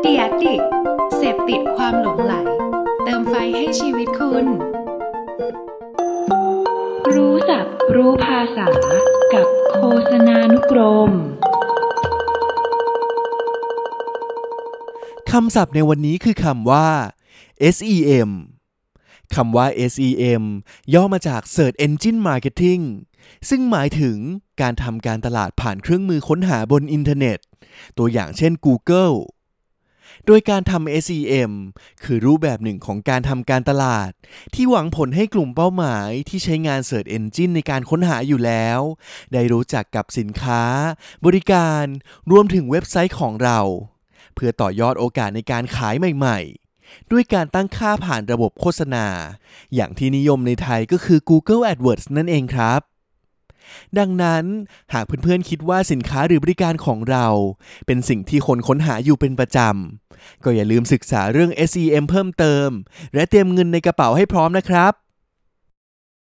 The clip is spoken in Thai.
เดียดิกเสพติดความหลงไหล เติมไฟให้ชีวิตคุณ รู้ศัพท์รู้ภาษากับโฆษณานุกรมคำศัพท์ในวันนี้คือคำว่า SEM คำว่า SEM ย่อมาจาก Search Engine Marketing ซึ่งหมายถึงการทำการตลาดผ่านเครื่องมือค้นหาบนอินเทอร์เน็ต ตัวอย่างเช่น Google โดยการทำ SEM คือรูปแบบหนึ่งของการทำการตลาด ที่หวังผลให้กลุ่มเป้าหมายที่ใช้งาน Search Engine ในการค้นหาอยู่แล้ว ได้รู้จักกับสินค้า บริการรวมถึงเว็บไซต์ของเรา เพื่อต่อยอดโอกาสในการขายใหม่ ๆ ด้วยการตั้งค่าผ่านระบบโฆษณา อย่างที่นิยมในไทยก็คือ Google AdWords นั่นเองครับ ดังนั้นหากเพื่อนๆคิดว่าสินค้าหรือบริการของเรา เป็นสิ่งที่คนค้นหาอยู่เป็นประจำ ก็อย่าลืมศึกษาเรื่อง SEM เพิ่มเติม และเตรียมเงินในกระเป๋าให้พร้อมนะครับ